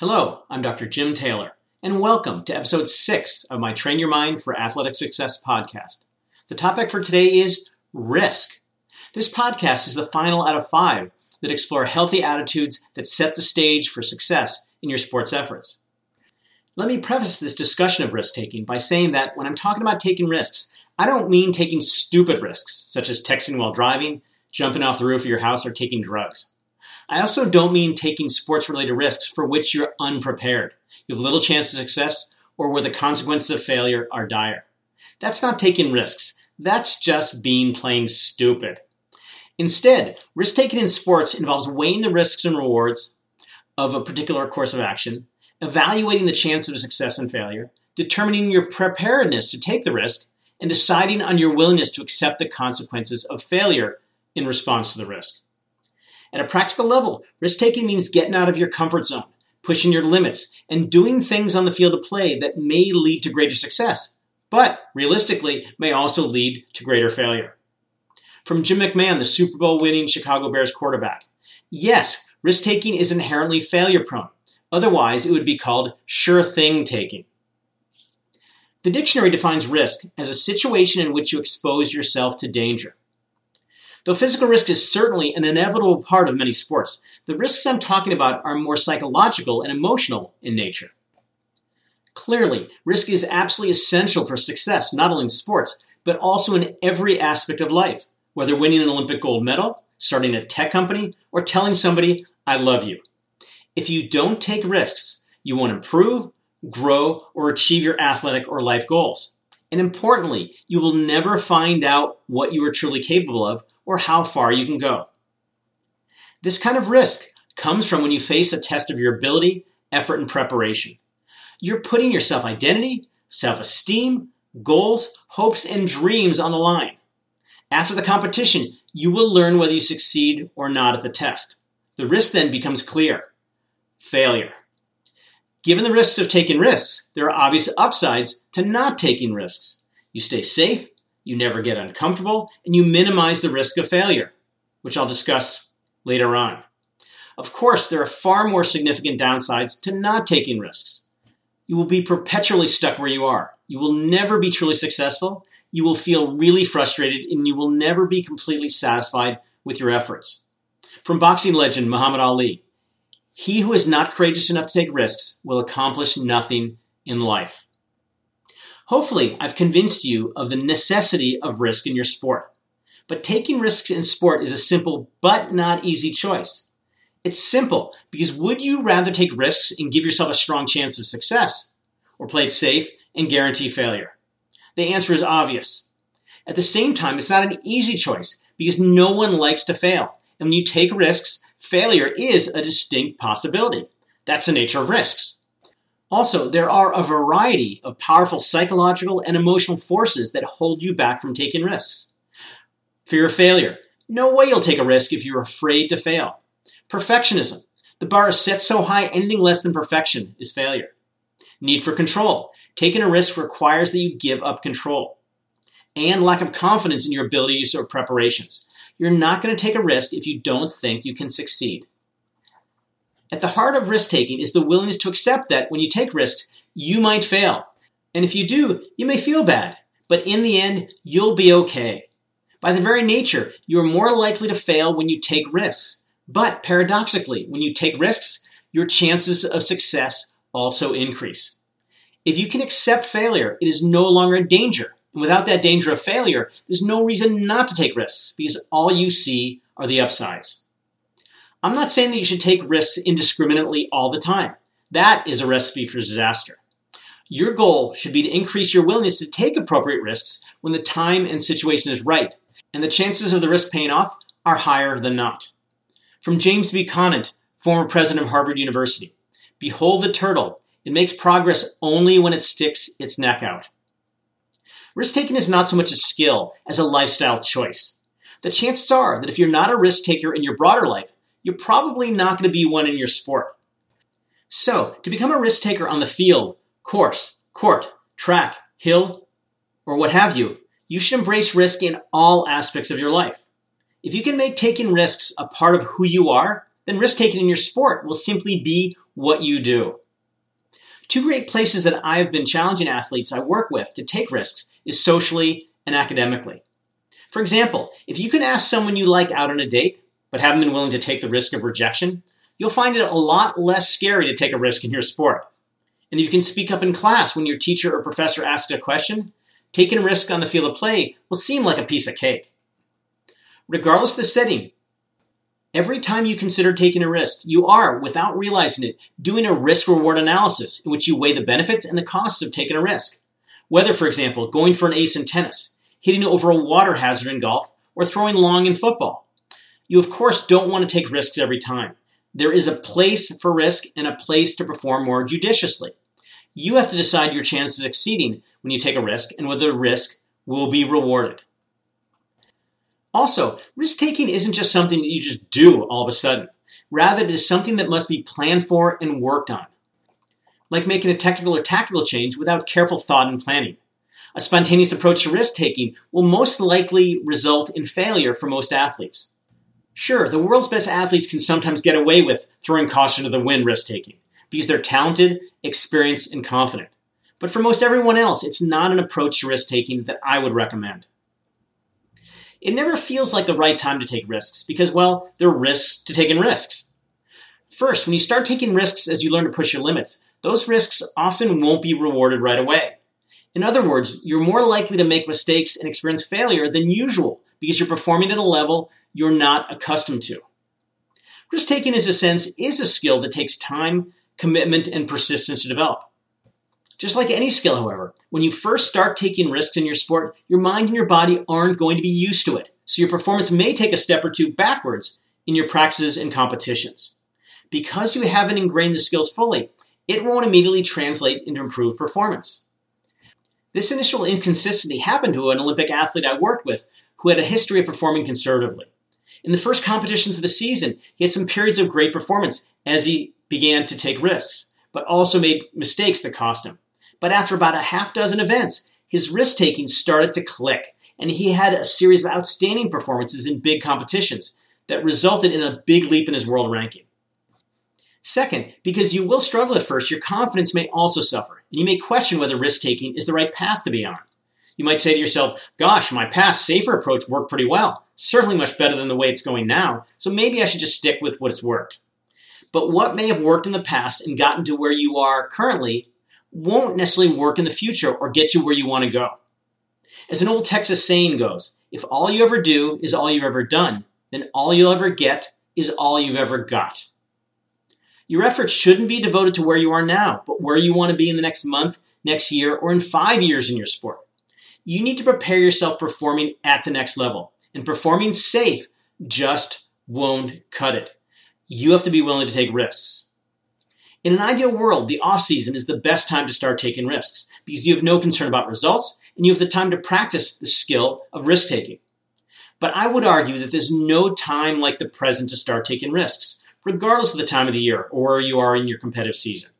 Hello, I'm Dr. Jim Taylor, and welcome to episode 6 of my Train Your Mind for Athletic Success podcast. The topic for today is risk. This podcast is the final out of five that explore healthy attitudes that set the stage for success in your sports efforts. Let me preface this discussion of risk taking by saying that when I'm talking about taking risks, I don't mean taking stupid risks, such as texting while driving, jumping off the roof of your house, or taking drugs. I also don't mean taking sports related risks for which you're unprepared. You have little chance of success or where the consequences of failure are dire. That's not taking risks. That's just being plain stupid. Instead, risk taking in sports involves weighing the risks and rewards of a particular course of action, evaluating the chance of success and failure, determining your preparedness to take the risk, and deciding on your willingness to accept the consequences of failure in response to the risk. At a practical level, risk taking means getting out of your comfort zone, pushing your limits, and doing things on the field of play that may lead to greater success, but realistically may also lead to greater failure. From Jim McMahon, the Super Bowl winning Chicago Bears quarterback. Yes, risk taking is inherently failure prone. Otherwise, it would be called sure thing taking. The dictionary defines risk as a situation in which you expose yourself to danger. Though physical risk is certainly an inevitable part of many sports, the risks I'm talking about are more psychological and emotional in nature. Clearly, risk is absolutely essential for success, not only in sports, but also in every aspect of life, whether winning an Olympic gold medal, starting a tech company, or telling somebody, I love you. If you don't take risks, you won't improve, grow, or achieve your athletic or life goals. And importantly, you will never find out what you are truly capable of or how far you can go. This kind of risk comes from when you face a test of your ability, effort, and preparation. You're putting your self identity, self esteem, goals, hopes, and dreams on the line. After the competition, you will learn whether you succeed or not at the test. The risk then becomes clear failure. Given the risks of taking risks, there are obvious upsides to not taking risks. You stay safe, you never get uncomfortable, and you minimize the risk of failure, which I'll discuss later on. Of course, there are far more significant downsides to not taking risks. You will be perpetually stuck where you are. You will never be truly successful. You will feel really frustrated, and you will never be completely satisfied with your efforts. From boxing legend Muhammad Ali, he who is not courageous enough to take risks will accomplish nothing in life. Hopefully, I've convinced you of the necessity of risk in your sport. But taking risks in sport is a simple but not easy choice. It's simple because would you rather take risks and give yourself a strong chance of success or play it safe and guarantee failure? The answer is obvious. At the same time, it's not an easy choice because no one likes to fail. And when you take risks, failure is a distinct possibility. That's the nature of risks. Also, there are a variety of powerful psychological and emotional forces that hold you back from taking risks. Fear of failure. No way you'll take a risk if you're afraid to fail. Perfectionism. The bar is set so high, anything less than perfection is failure. Need for control. Taking a risk requires that you give up control. And lack of confidence in your abilities or preparations. You're not going to take a risk if you don't think you can succeed. At the heart of risk taking is the willingness to accept that when you take risks, you might fail. And if you do, you may feel bad, but in the end, you'll be okay. By the very nature, you are more likely to fail when you take risks. But paradoxically, when you take risks, your chances of success also increase. If you can accept failure, it is no longer a danger. And without that danger of failure, there's no reason not to take risks because all you see are the upsides. I'm not saying that you should take risks indiscriminately all the time. That is a recipe for disaster. Your goal should be to increase your willingness to take appropriate risks when the time and situation is right, and the chances of the risk paying off are higher than not. From James B. Conant, former president of Harvard University Behold the turtle. It makes progress only when it sticks its neck out. Risk taking is not so much a skill as a lifestyle choice. The chances are that if you're not a risk taker in your broader life, you're probably not going to be one in your sport. So, to become a risk taker on the field, course, court, track, hill, or what have you, you should embrace risk in all aspects of your life. If you can make taking risks a part of who you are, then risk taking in your sport will simply be what you do. Two great places that I've been challenging athletes I work with to take risks is socially and academically. For example, if you can ask someone you like out on a date, but haven't been willing to take the risk of rejection, you'll find it a lot less scary to take a risk in your sport. And if you can speak up in class when your teacher or professor asks a question, taking a risk on the field of play will seem like a piece of cake. Regardless of the setting, every time you consider taking a risk, you are, without realizing it, doing a risk reward analysis in which you weigh the benefits and the costs of taking a risk. Whether, for example, going for an ace in tennis, hitting over a water hazard in golf, or throwing long in football. You, of course, don't want to take risks every time. There is a place for risk and a place to perform more judiciously. You have to decide your chance of succeeding when you take a risk and whether the risk will be rewarded. Also, risk taking isn't just something that you just do all of a sudden. Rather, it is something that must be planned for and worked on. Like making a technical or tactical change without careful thought and planning. A spontaneous approach to risk taking will most likely result in failure for most athletes. Sure, the world's best athletes can sometimes get away with throwing caution to the wind risk taking because they're talented, experienced, and confident. But for most everyone else, it's not an approach to risk taking that I would recommend. It never feels like the right time to take risks because, well, there are risks to taking risks. First, when you start taking risks as you learn to push your limits, those risks often won't be rewarded right away. In other words, you're more likely to make mistakes and experience failure than usual because you're performing at a level you're not accustomed to. Risk taking, in a sense, is a skill that takes time, commitment, and persistence to develop. Just like any skill, however, when you first start taking risks in your sport, your mind and your body aren't going to be used to it. So your performance may take a step or two backwards in your practices and competitions. Because you haven't ingrained the skills fully, it won't immediately translate into improved performance. This initial inconsistency happened to an Olympic athlete I worked with who had a history of performing conservatively. In the first competitions of the season, he had some periods of great performance as he began to take risks, but also made mistakes that cost him. But after about a half dozen events, his risk taking started to click, and he had a series of outstanding performances in big competitions that resulted in a big leap in his world ranking. Second, because you will struggle at first, your confidence may also suffer, and you may question whether risk taking is the right path to be on. You might say to yourself, Gosh, my past safer approach worked pretty well, certainly much better than the way it's going now, so maybe I should just stick with what's worked. But what may have worked in the past and gotten to where you are currently won't necessarily work in the future or get you where you want to go. As an old Texas saying goes, if all you ever do is all you've ever done, then all you'll ever get is all you've ever got. Your efforts shouldn't be devoted to where you are now, but where you want to be in the next month, next year, or in five years in your sport. You need to prepare yourself performing at the next level, and performing safe just won't cut it. You have to be willing to take risks. In an ideal world, the off season is the best time to start taking risks because you have no concern about results and you have the time to practice the skill of risk taking. But I would argue that there's no time like the present to start taking risks, regardless of the time of the year or where you are in your competitive season.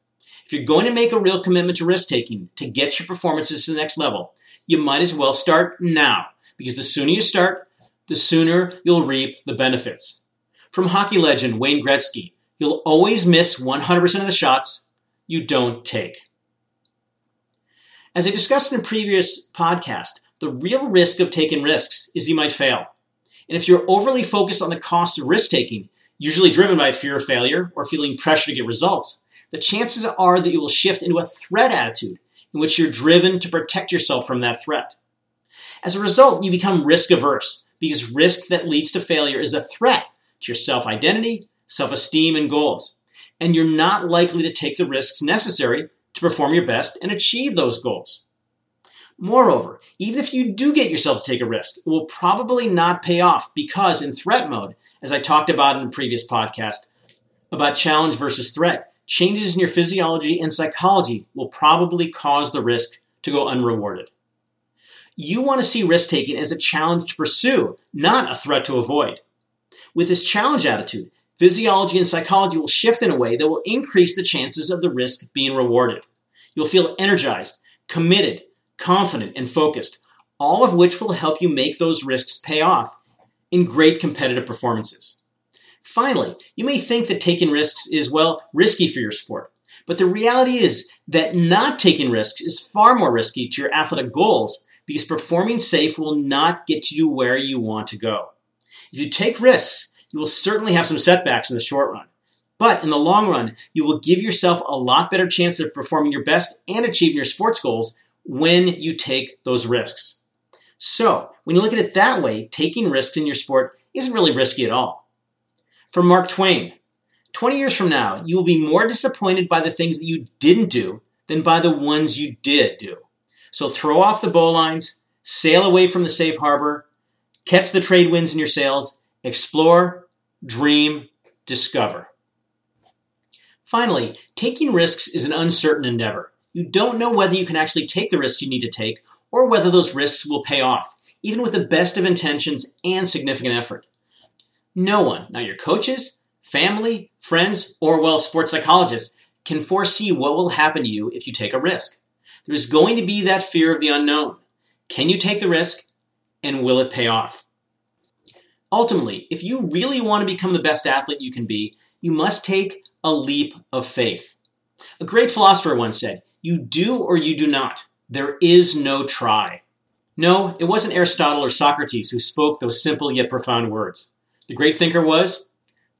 If you're going to make a real commitment to risk taking to get your performances to the next level, you might as well start now because the sooner you start, the sooner you'll reap the benefits. From hockey legend Wayne Gretzky, You'll always miss 100% of the shots you don't take. As I discussed in a previous podcast, the real risk of taking risks is you might fail. And if you're overly focused on the cost of risk taking, usually driven by fear of failure or feeling pressure to get results, the chances are that you will shift into a threat attitude in which you're driven to protect yourself from that threat. As a result, you become risk averse because risk that leads to failure is a threat to your self identity, self esteem, and goals. And you're not likely to take the risks necessary to perform your best and achieve those goals. Moreover, even if you do get yourself to take a risk, it will probably not pay off because in threat mode, as I talked about in a previous podcast about challenge versus threat, changes in your physiology and psychology will probably cause the risk to go unrewarded. You want to see risk taking as a challenge to pursue, not a threat to avoid. With this challenge attitude, physiology and psychology will shift in a way that will increase the chances of the risk being rewarded. You'll feel energized, committed, confident, and focused, all of which will help you make those risks pay off in great competitive performances. Finally, you may think that taking risks is, well, risky for your sport. But the reality is that not taking risks is far more risky to your athletic goals because performing safe will not get you where you want to go. If you take risks, you will certainly have some setbacks in the short run. But in the long run, you will give yourself a lot better chance of performing your best and achieving your sports goals when you take those risks. So, when you look at it that way, taking risks in your sport isn't really risky at all. From Mark Twain 20 years from now, you will be more disappointed by the things that you didn't do than by the ones you did do. So throw off the bowlines, sail away from the safe harbor, catch the trade winds in your sails, explore, dream, discover. Finally, taking risks is an uncertain endeavor. You don't know whether you can actually take the risks you need to take or whether those risks will pay off, even with the best of intentions and significant effort. No one, not your coaches, family, friends, or, well, sports psychologists, can foresee what will happen to you if you take a risk. There's going to be that fear of the unknown. Can you take the risk and will it pay off? Ultimately, if you really want to become the best athlete you can be, you must take a leap of faith. A great philosopher once said, You do or you do not. There is no try. No, it wasn't Aristotle or Socrates who spoke those simple yet profound words. The great thinker was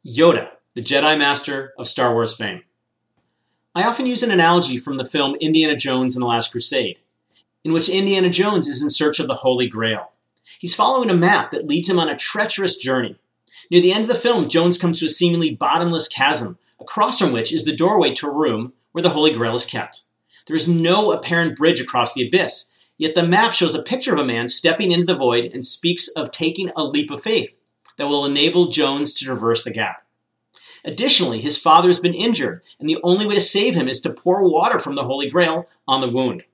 Yoda, the Jedi Master of Star Wars fame. I often use an analogy from the film Indiana Jones and the Last Crusade, in which Indiana Jones is in search of the Holy Grail. He's following a map that leads him on a treacherous journey. Near the end of the film, Jones comes to a seemingly bottomless chasm, across from which is the doorway to a room where the Holy Grail is kept. There is no apparent bridge across the abyss, yet the map shows a picture of a man stepping into the void and speaks of taking a leap of faith that will enable Jones to traverse the gap. Additionally, his father has been injured, and the only way to save him is to pour water from the Holy Grail on the wound.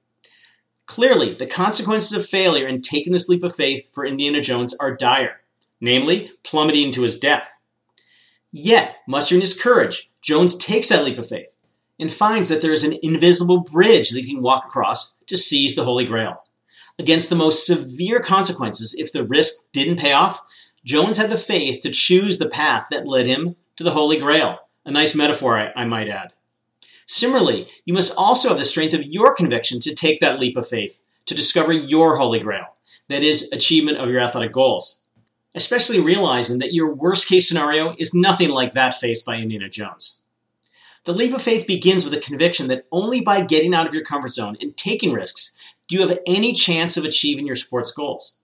Clearly, the consequences of failure in taking this leap of faith for Indiana Jones are dire, namely, plummeting to his death. Yet, mustering his courage, Jones takes that leap of faith and finds that there is an invisible bridge that he can walk across to seize the Holy Grail. Against the most severe consequences, if the risk didn't pay off, Jones had the faith to choose the path that led him to the Holy Grail. A nice metaphor, I, I might add. Similarly, you must also have the strength of your conviction to take that leap of faith, to discover your Holy Grail, that is, achievement of your athletic goals. Especially realizing that your worst case scenario is nothing like that faced by Indiana Jones. The leap of faith begins with a conviction that only by getting out of your comfort zone and taking risks do you have any chance of achieving your sports goals.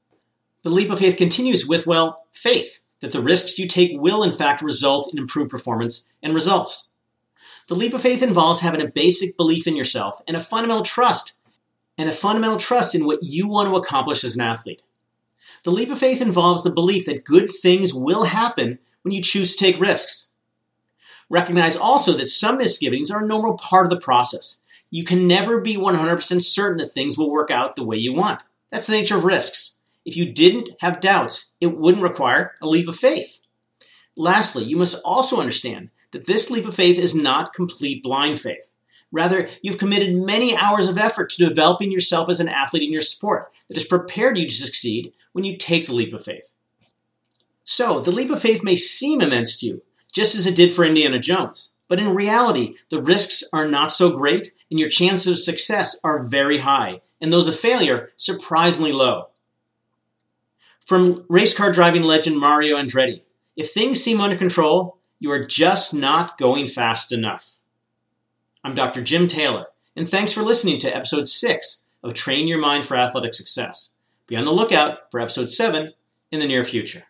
The leap of faith continues with, well, faith that the risks you take will in fact result in improved performance and results. The leap of faith involves having a basic belief in yourself and a fundamental trust, and a fundamental trust in what you want to accomplish as an athlete. The leap of faith involves the belief that good things will happen when you choose to take risks. Recognize also that some misgivings are a normal part of the process. You can never be 100% certain that things will work out the way you want. That's the nature of risks. If you didn't have doubts, it wouldn't require a leap of faith. Lastly, you must also understand that this leap of faith is not complete blind faith. Rather, you've committed many hours of effort to developing yourself as an athlete in your sport that has prepared you to succeed when you take the leap of faith. So, the leap of faith may seem immense to you, just as it did for Indiana Jones. But in reality, the risks are not so great, and your chances of success are very high, and those of failure surprisingly low. From race car driving legend Mario Andretti If things seem under control, you are just not going fast enough. I'm Dr. Jim Taylor, and thanks for listening to episode 6 of Train Your Mind for Athletic Success. Be on the lookout for episode 7 in the near future.